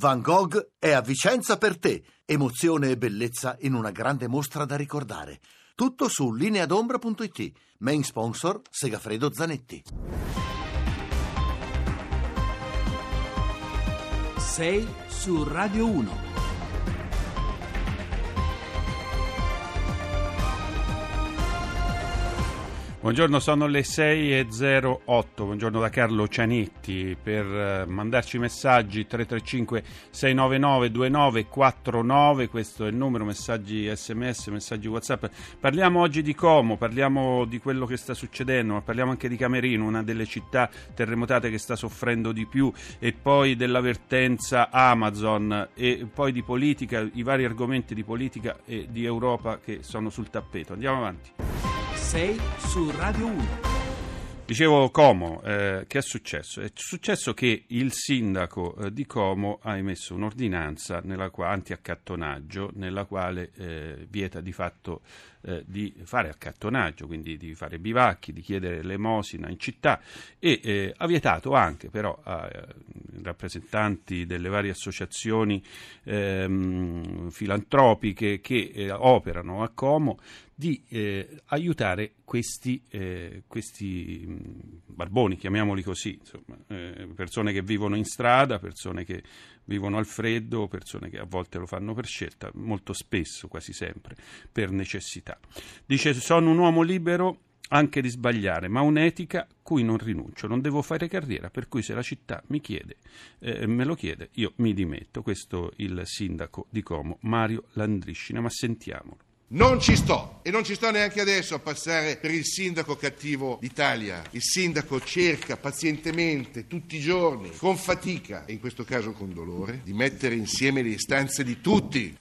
Van Gogh è a Vicenza per te. Emozione e bellezza in una grande mostra da ricordare. Tutto su lineadombra.it. Main sponsor Segafredo Zanetti. Sei su Radio 1. Buongiorno, sono le 6.08. Buongiorno da Carlo Cianetti. Per eh, mandarci messaggi 335 699 2949, questo è il numero, messaggi sms, messaggi whatsapp. Parliamo oggi di Como, parliamo di quello che sta succedendo, ma parliamo anche di Camerino, una delle città terremotate che sta soffrendo di più, e poi dell'avvertenza Amazon, e poi di politica, i vari argomenti di politica e di Europa che sono sul tappeto. Andiamo avanti. 6 su Radio 1. Dicevo Como, eh, che è successo? È successo che il sindaco eh, di Como ha emesso un'ordinanza qua, anti-accattonaggio nella quale eh, vieta di fatto eh, di fare accattonaggio, quindi di fare bivacchi, di chiedere l'emosina in città e eh, ha vietato anche però ai eh, rappresentanti delle varie associazioni ehm, filantropiche che operano a Como di eh, aiutare questi, eh, questi, barboni, chiamiamoli così, insomma, eh, persone che vivono in strada, persone che vivono al freddo, persone che a volte lo fanno per scelta, molto spesso, quasi sempre, per necessità. Dice sono un uomo libero anche di sbagliare, ma un'etica cui non rinuncio, non devo fare carriera, per cui se la città mi chiede, eh, me lo chiede, io mi dimetto. Questo il sindaco di Como, Mario Landriscina, ma sentiamolo. Non ci sto e non ci sto neanche adesso a passare per il sindaco cattivo d'Italia. Il sindaco cerca pazientemente, tutti i giorni, con fatica e in questo caso con dolore, di mettere insieme le istanze di tutti.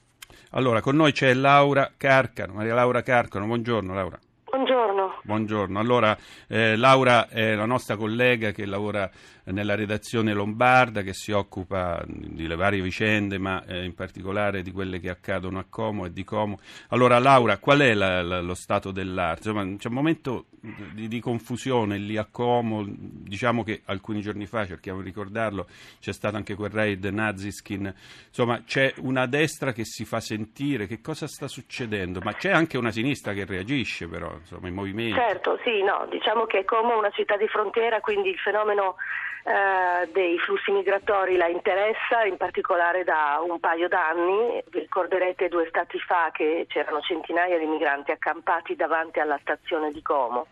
Allora, con noi c'è Laura Carcano, Maria Laura Carcano, buongiorno Laura. Buongiorno. Buongiorno. Allora, eh, Laura è la nostra collega che lavora nella redazione lombarda, che si occupa delle varie vicende, ma eh, in particolare di quelle che accadono a Como e di Como. Allora, Laura, qual è la, la, lo stato dell'arte? Insomma, c'è un momento di, di, confusione lì a Como, diciamo che alcuni giorni fa, cerchiamo di ricordarlo, c'è stato anche quel raid Naziskin, insomma c'è una destra che si fa sentire, che cosa sta succedendo? Ma c'è anche una sinistra che reagisce però, insomma, i movimenti. Certo, sì, no, diciamo che è una città di frontiera, quindi il fenomeno eh, dei flussi migratori la interessa, in particolare da un paio d'anni. Vi ricorderete due stati fa che c'erano centinaia di migranti accampati davanti alla stazione di Como.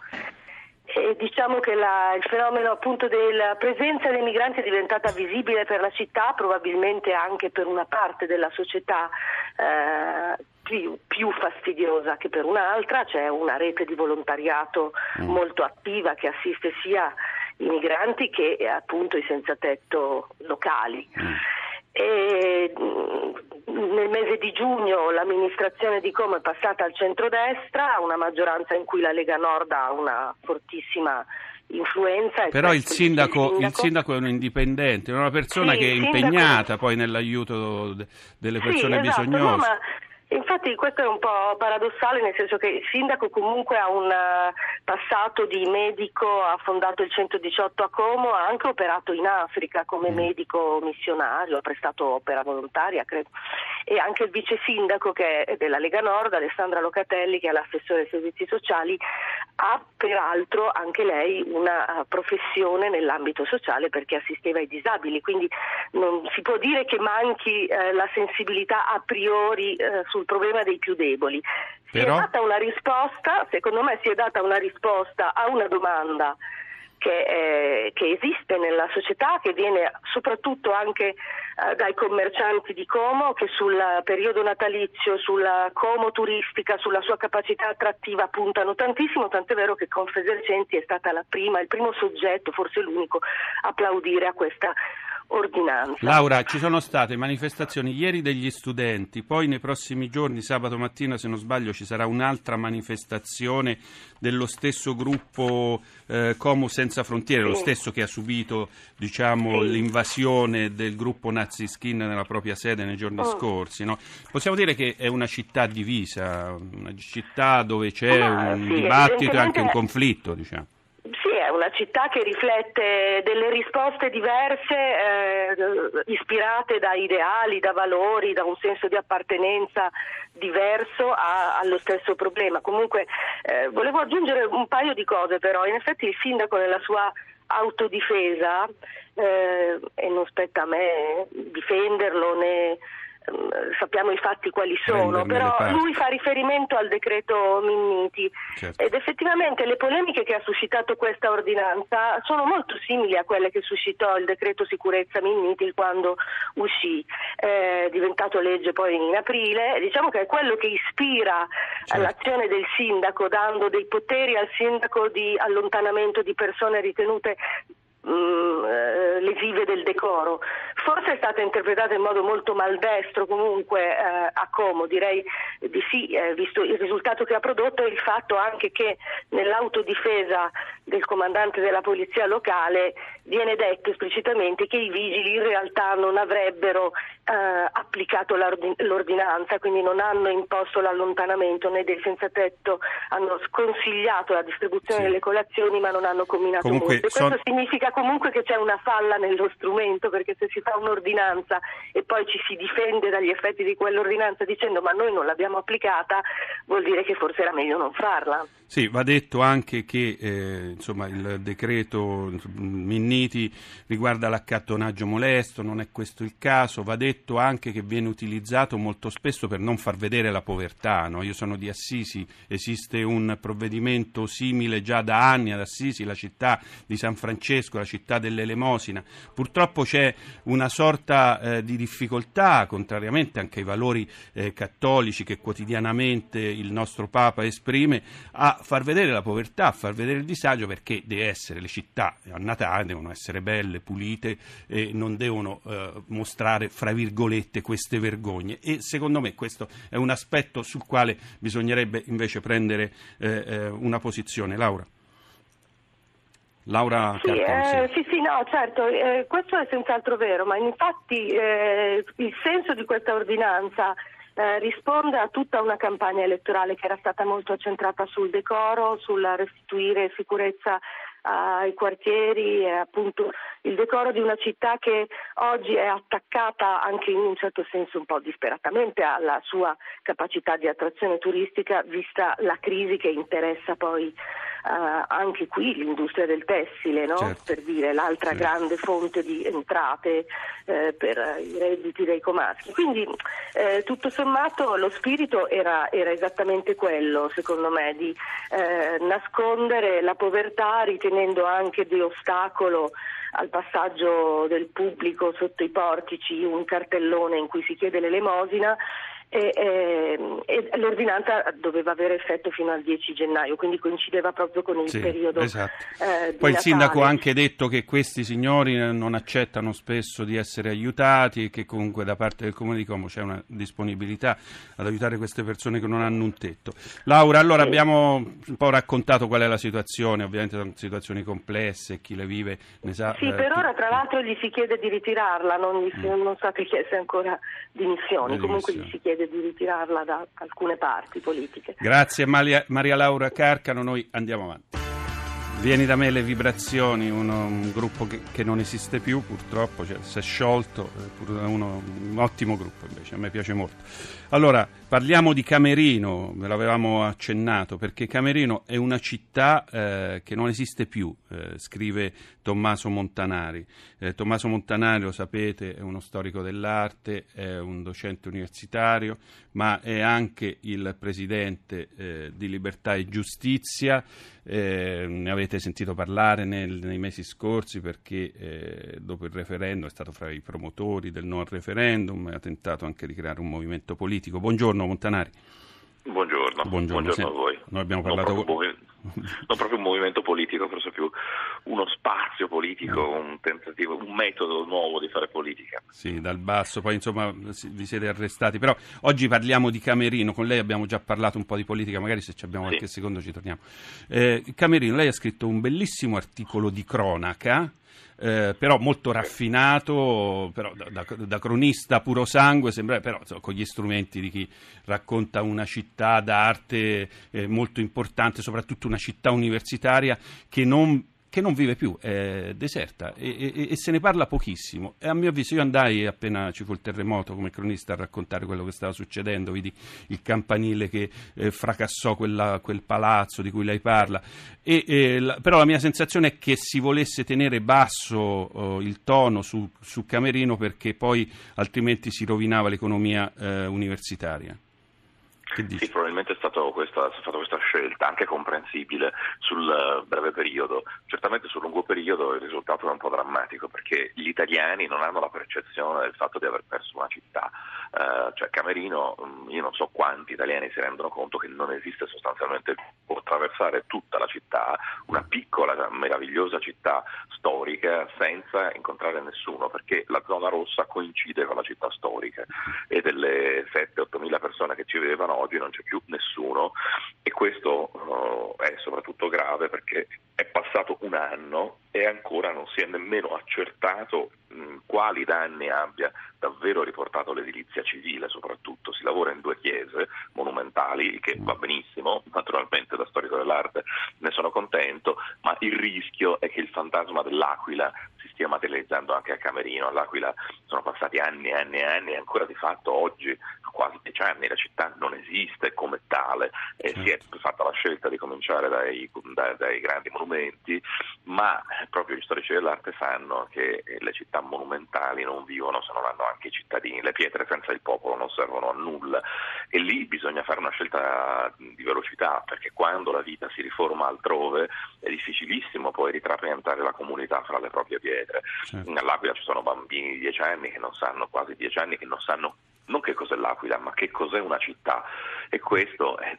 E diciamo che la, il fenomeno appunto della presenza dei migranti è diventata visibile per la città, probabilmente anche per una parte della società eh, più, più, fastidiosa che per un'altra, c'è una rete di volontariato mm. molto attiva che assiste sia i migranti che eh, appunto i senza tetto locali. Mm. E, mm, nel mese di giugno l'amministrazione di Como è passata al centrodestra, una maggioranza in cui la Lega Nord ha una fortissima influenza. Però il sindaco, il sindaco, è un indipendente, è una persona sì, che è impegnata sindaco... poi nell'aiuto delle persone sì, esatto, bisognose. No, Infatti questo è un po' paradossale nel senso che il sindaco comunque ha un eh, passato di medico, ha fondato il 118 a Como, ha anche operato in Africa come mm. medico missionario, ha prestato opera volontaria credo. E anche il vice sindaco che è della Lega Nord, Alessandra Locatelli, che è l'assessore ai servizi sociali, ha peraltro anche lei una eh, professione nell'ambito sociale perché assisteva i disabili, quindi non si può dire che manchi eh, la sensibilità a priori eh, sul problema dei più deboli. Si Però... è data una risposta, secondo me si è data una risposta a una domanda che, eh, che, esiste nella società, che viene soprattutto anche eh, dai commercianti di Como, che sul periodo natalizio, sulla Como turistica, sulla sua capacità attrattiva puntano tantissimo, tant'è vero che Confesercenti è stata la prima, il primo soggetto, forse l'unico, a applaudire a questa ordinanza. Laura, ci sono state manifestazioni ieri degli studenti, poi nei prossimi giorni, sabato mattina se non sbaglio, ci sarà un'altra manifestazione dello stesso gruppo eh, Como Senza Frontiere, sì. lo stesso che ha subito diciamo, sì. l'invasione del gruppo Nazi Skin nella propria sede nei giorni oh. scorsi. No? Possiamo dire che è una città divisa, una città dove c'è ah, un sì, dibattito e anche un conflitto. Diciamo una città che riflette delle risposte diverse, eh, ispirate da ideali, da valori, da un senso di appartenenza diverso a, allo stesso problema. Comunque eh, volevo aggiungere un paio di cose però, in effetti il sindaco nella sua autodifesa, eh, e non spetta a me difenderlo né sappiamo i fatti quali sono, però lui fa riferimento al decreto Minniti certo. ed effettivamente le polemiche che ha suscitato questa ordinanza sono molto simili a quelle che suscitò il decreto sicurezza Minniti quando uscì, è diventato legge poi in aprile, diciamo che è quello che ispira certo. l'azione del sindaco dando dei poteri al sindaco di allontanamento di persone ritenute Mm, eh, lesive del decoro. Forse è stata interpretata in modo molto maldestro comunque eh, a Como, direi di sì, eh, visto il risultato che ha prodotto e il fatto anche che nell'autodifesa del comandante della polizia locale viene detto esplicitamente che i vigili in realtà non avrebbero eh, applicato l'ordinanza, quindi non hanno imposto l'allontanamento né del senza tetto, hanno sconsigliato la distribuzione sì. delle colazioni ma non hanno combinato Comunque, molto. Questo son... significa comunque che c'è una falla nello strumento perché se si fa un'ordinanza e poi ci si difende dagli effetti di quell'ordinanza dicendo ma noi non l'abbiamo applicata vuol dire che forse era meglio non farla. Sì, va detto anche che eh, insomma, il decreto Minniti riguarda l'accattonaggio molesto, non è questo il caso, va detto anche che viene utilizzato molto spesso per non far vedere la povertà. No? Io sono di Assisi, esiste un provvedimento simile già da anni ad Assisi, la città di San Francesco, la città dell'elemosina. Purtroppo c'è una sorta eh, di difficoltà, contrariamente anche ai valori eh, cattolici che quotidianamente il nostro Papa esprime, a far vedere la povertà, a far vedere il disagio perché deve essere, le città a Natale devono essere belle, pulite e non devono eh, mostrare, fra virgolette, queste vergogne. E secondo me questo è un aspetto sul quale bisognerebbe invece prendere eh, eh una posizione. Laura. Laura sì, eh, sì, sì, no, certo, eh, questo è senz'altro vero, ma infatti eh, il senso di questa ordinanza eh, risponde a tutta una campagna elettorale che era stata molto centrata sul decoro, sul restituire sicurezza ai quartieri appunto il decoro di una città che oggi è attaccata anche in un certo senso un po' disperatamente alla sua capacità di attrazione turistica vista la crisi che interessa poi Uh, anche qui l'industria del tessile, no? certo. per dire l'altra certo. grande fonte di entrate eh, per i redditi dei comaschi. Quindi eh, tutto sommato lo spirito era, era, esattamente quello, secondo me, di eh, nascondere la povertà ritenendo anche di ostacolo al passaggio del pubblico sotto i portici un cartellone in cui si chiede l'elemosina e, e, e, l'ordinanza doveva avere effetto fino al 10 gennaio, quindi coincideva proprio con il sì, periodo. Esatto. Eh, Poi il sindaco ha anche detto che questi signori non accettano spesso di essere aiutati e che comunque da parte del Comune di Como c'è una disponibilità ad aiutare queste persone che non hanno un tetto. Laura, allora sì. abbiamo un po' raccontato qual è la situazione, ovviamente sono situazioni complesse, chi le vive ne sa. Sì, eh, per ora tra l'altro gli si chiede di ritirarla, non, gli mm. non state chieste ancora dimissioni, comunque gli si chiede chiede di ritirarla da alcune parti politiche. Grazie Maria, Maria Laura Carcano, noi andiamo avanti. Vieni da me le vibrazioni, uno, un gruppo che, che, non esiste più purtroppo, cioè, si è sciolto, uno, un ottimo gruppo invece, a me piace molto. Allora, parliamo di Camerino, ve l'avevamo accennato, perché Camerino è una città eh, che non esiste più, eh, scrive Tommaso Montanari. Eh, Tommaso Montanari, lo sapete, è uno storico dell'arte, è un docente universitario, ma è anche il presidente eh, di Libertà e Giustizia. Eh, ne avete sentito parlare nel, nei mesi scorsi perché eh, dopo il referendum è stato fra i promotori del no al referendum e ha tentato anche di creare un movimento politico. Buongiorno Montanari. Buongiorno, buongiorno, buongiorno a voi. Noi abbiamo parlato... Non proprio, non proprio un movimento politico, forse più uno spazio politico, no. un tentativo, un metodo nuovo di fare politica. Sì, dal basso, poi insomma vi siete arrestati. Però oggi parliamo di Camerino, con lei abbiamo già parlato un po' di politica, magari se abbiamo sì. qualche secondo ci torniamo. Eh, Camerino, lei ha scritto un bellissimo articolo di cronaca eh, però molto raffinato, però da, da, da, cronista puro sangue, sembra, però insomma, con gli strumenti di chi racconta una città d'arte eh, molto importante, soprattutto una città universitaria che non che non vive più, è deserta e, e, e, se ne parla pochissimo. E a mio avviso io andai appena ci fu il terremoto come cronista a raccontare quello che stava succedendo, vidi il campanile che eh, fracassò quella, quel palazzo di cui lei parla, e, eh, la, però la mia sensazione è che si volesse tenere basso oh, il tono su, su, Camerino perché poi altrimenti si rovinava l'economia eh, universitaria. Sì, probabilmente è, questa, è, stata questa scelta, anche comprensibile sul eh, breve periodo. Certamente sul lungo periodo il risultato è un po' drammatico perché gli italiani non hanno la percezione del fatto di aver perso una città. Uh, cioè Camerino, mm, io non so quanti italiani si rendono conto che non esiste sostanzialmente, può attraversare tutta la città, una piccola, meravigliosa città storica senza incontrare nessuno perché la zona rossa coincide con la città storica e delle 7-8 mila persone che ci vivevano oggi non c'è più nessuno e questo uh, è soprattutto grave perché è passato un anno e ancora non si è nemmeno accertato mh, quali danni abbia davvero riportato l'edilizia civile soprattutto. Si lavora in due chiese monumentali, che va benissimo, naturalmente da storico dell'arte ne sono contento, ma il rischio è che il fantasma dell'Aquila si stia materializzando anche a Camerino. All'Aquila sono passati anni e anni e anni e ancora di fatto oggi, quasi dieci anni, la città non esiste come tale e si è fatta la scelta di cominciare dai, dai, dai grandi monumenti, ma proprio gli storici dell'arte sanno che le città monumentali non vivono se non hanno anche i cittadini, le pietre senza il popolo non servono a nulla e lì bisogna fare una scelta di velocità perché quando la vita si riforma altrove è difficilissimo poi ritrapiantare la comunità fra le proprie pietre. Certo. All'Aquila ci sono bambini di 10 anni che non sanno, quasi 10 anni, che non sanno non che cos'è l'Aquila, ma che cos'è una città. E questo è,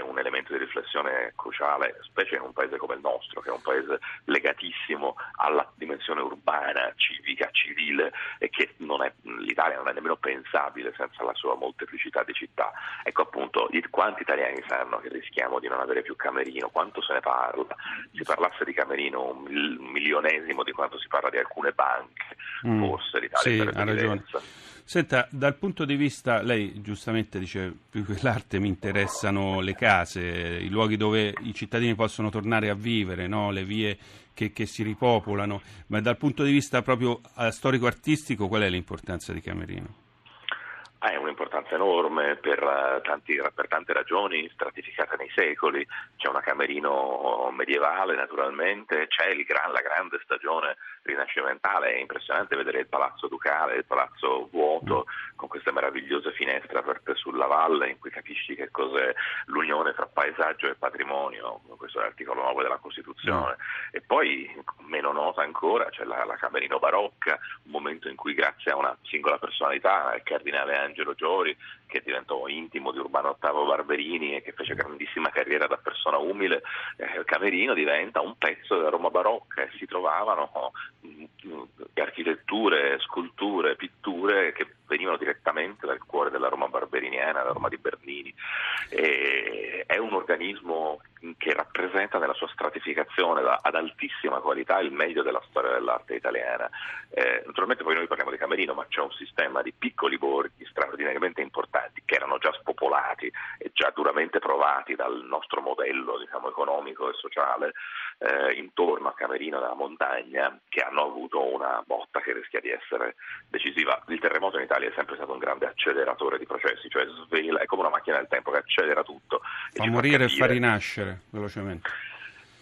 un elemento di riflessione cruciale, specie in un paese come il nostro, che è un paese legatissimo alla dimensione urbana, civica, civile, e che non è, l'Italia non è nemmeno pensabile senza la sua molteplicità di città. Ecco appunto, quanti italiani sanno che rischiamo di non avere più Camerino, quanto se ne parla? Si parlasse di Camerino un milionesimo di quanto si parla di alcune banche, mm. forse l'Italia sì, sarebbe diversa. Senta, dal punto di vista, lei giustamente dice, più che l'arte mi interessano le case, i luoghi dove i cittadini possono tornare a vivere, no? le vie che, che, si ripopolano, ma dal punto di vista proprio eh, storico-artistico qual è l'importanza di Camerino? Ha un'importanza enorme per, uh, tanti, per, tante ragioni, stratificata nei secoli. C'è una Camerino medievale naturalmente, c'è gran, la grande stagione rinascimentale, è impressionante vedere il palazzo ducale, il palazzo vuoto, con queste meravigliose finestre aperte sulla valle in cui capisci che cos'è l'unione tra paesaggio e patrimonio, questo è l'articolo 9 della Costituzione. Mm. E poi, meno nota ancora, c'è la, la Camerino barocca, un momento in cui grazie a una singola personalità, il cardinale Angelo Giori, che diventò intimo di Urbano VIII Barberini e che fece grandissima carriera da persona umile, eh, Camerino diventa un pezzo della Roma barocca e si trovavano mh, mm, architetture, sculture, pitture che venivano direttamente dal cuore della Roma barberiniana, la Roma di Bernini. E è un organismo che rappresenta nella sua stratificazione ad altissima qualità il meglio della storia dell'arte italiana. Eh, naturalmente poi noi parliamo di Camerino, ma c'è un sistema di piccoli borghi straordinariamente importanti che erano già spopolati e già duramente provati dal nostro modello diciamo, economico e sociale eh, intorno a Camerino della montagna che hanno avuto una botta che rischia di essere decisiva. Il terremoto in Italia è sempre stato un grande acceleratore di processi, cioè svela, è come una macchina del tempo che accelera tutto. Fa morire e fa rinascere velocemente.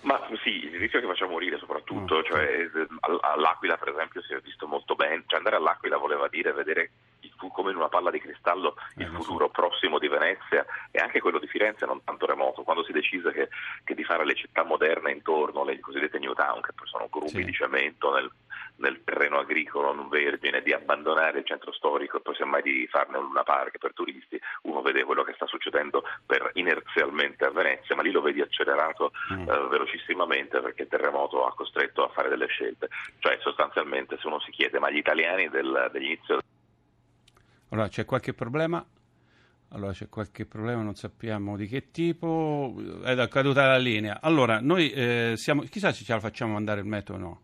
Ma sì, il rischio che faccia morire soprattutto, oh, cioè, eh, all'Aquila per esempio si è visto molto bene, cioè andare all'Aquila voleva dire vedere come in una palla di cristallo il eh, futuro prossimo di Venezia e anche quello di Firenze non tanto remoto, quando si decise che, che di fare le città moderne intorno, le cosiddette New Town, che poi sono gruppi sì. di cemento nel, nel terreno agricolo non vergine, di abbandonare il centro storico e poi semmai di farne un luna park per turisti, uno vede quello che sta succedendo per inerzialmente a Venezia, ma lì lo vedi accelerato mm. eh, velocissimamente perché il terremoto ha costretto a fare delle scelte. Cioè sostanzialmente se uno si chiede ma gli italiani del, dell'inizio... Allora c'è qualche problema? Allora c'è qualche problema, non sappiamo di che tipo, è caduta la linea. Allora, noi eh, siamo, chissà se ce la facciamo mandare il metro o no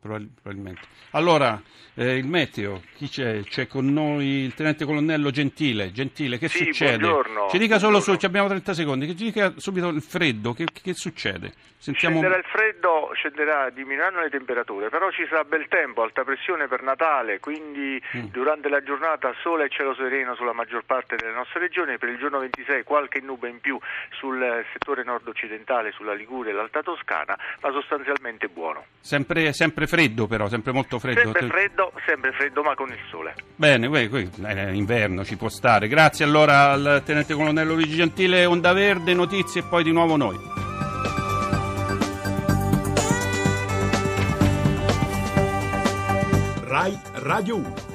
probabilmente. Allora, eh, il meteo, chi c'è? C'è con noi il tenente colonnello Gentile. Gentile, che sì, succede? Buongiorno. Ci dica solo su, abbiamo 30 secondi, ci dica subito il freddo, che, che succede? Sentiamo... Scenderà il freddo, scenderà, diminuiranno le temperature, però ci sarà bel tempo, alta pressione per Natale, quindi mm. durante la giornata sole e cielo sereno sulla maggior parte delle nostre regioni, per il giorno 26 qualche nube in più sul settore nord-occidentale, sulla Liguria e l'Alta Toscana, ma sostanzialmente buono. Sempre, sempre freddo però, sempre molto freddo. Sempre freddo, sempre freddo ma con il sole. Bene, qui, qui è inverno, ci può stare. Grazie allora al tenente colonnello Luigi Gentile, Onda Verde, notizie e poi di nuovo noi. Rai Radio 1.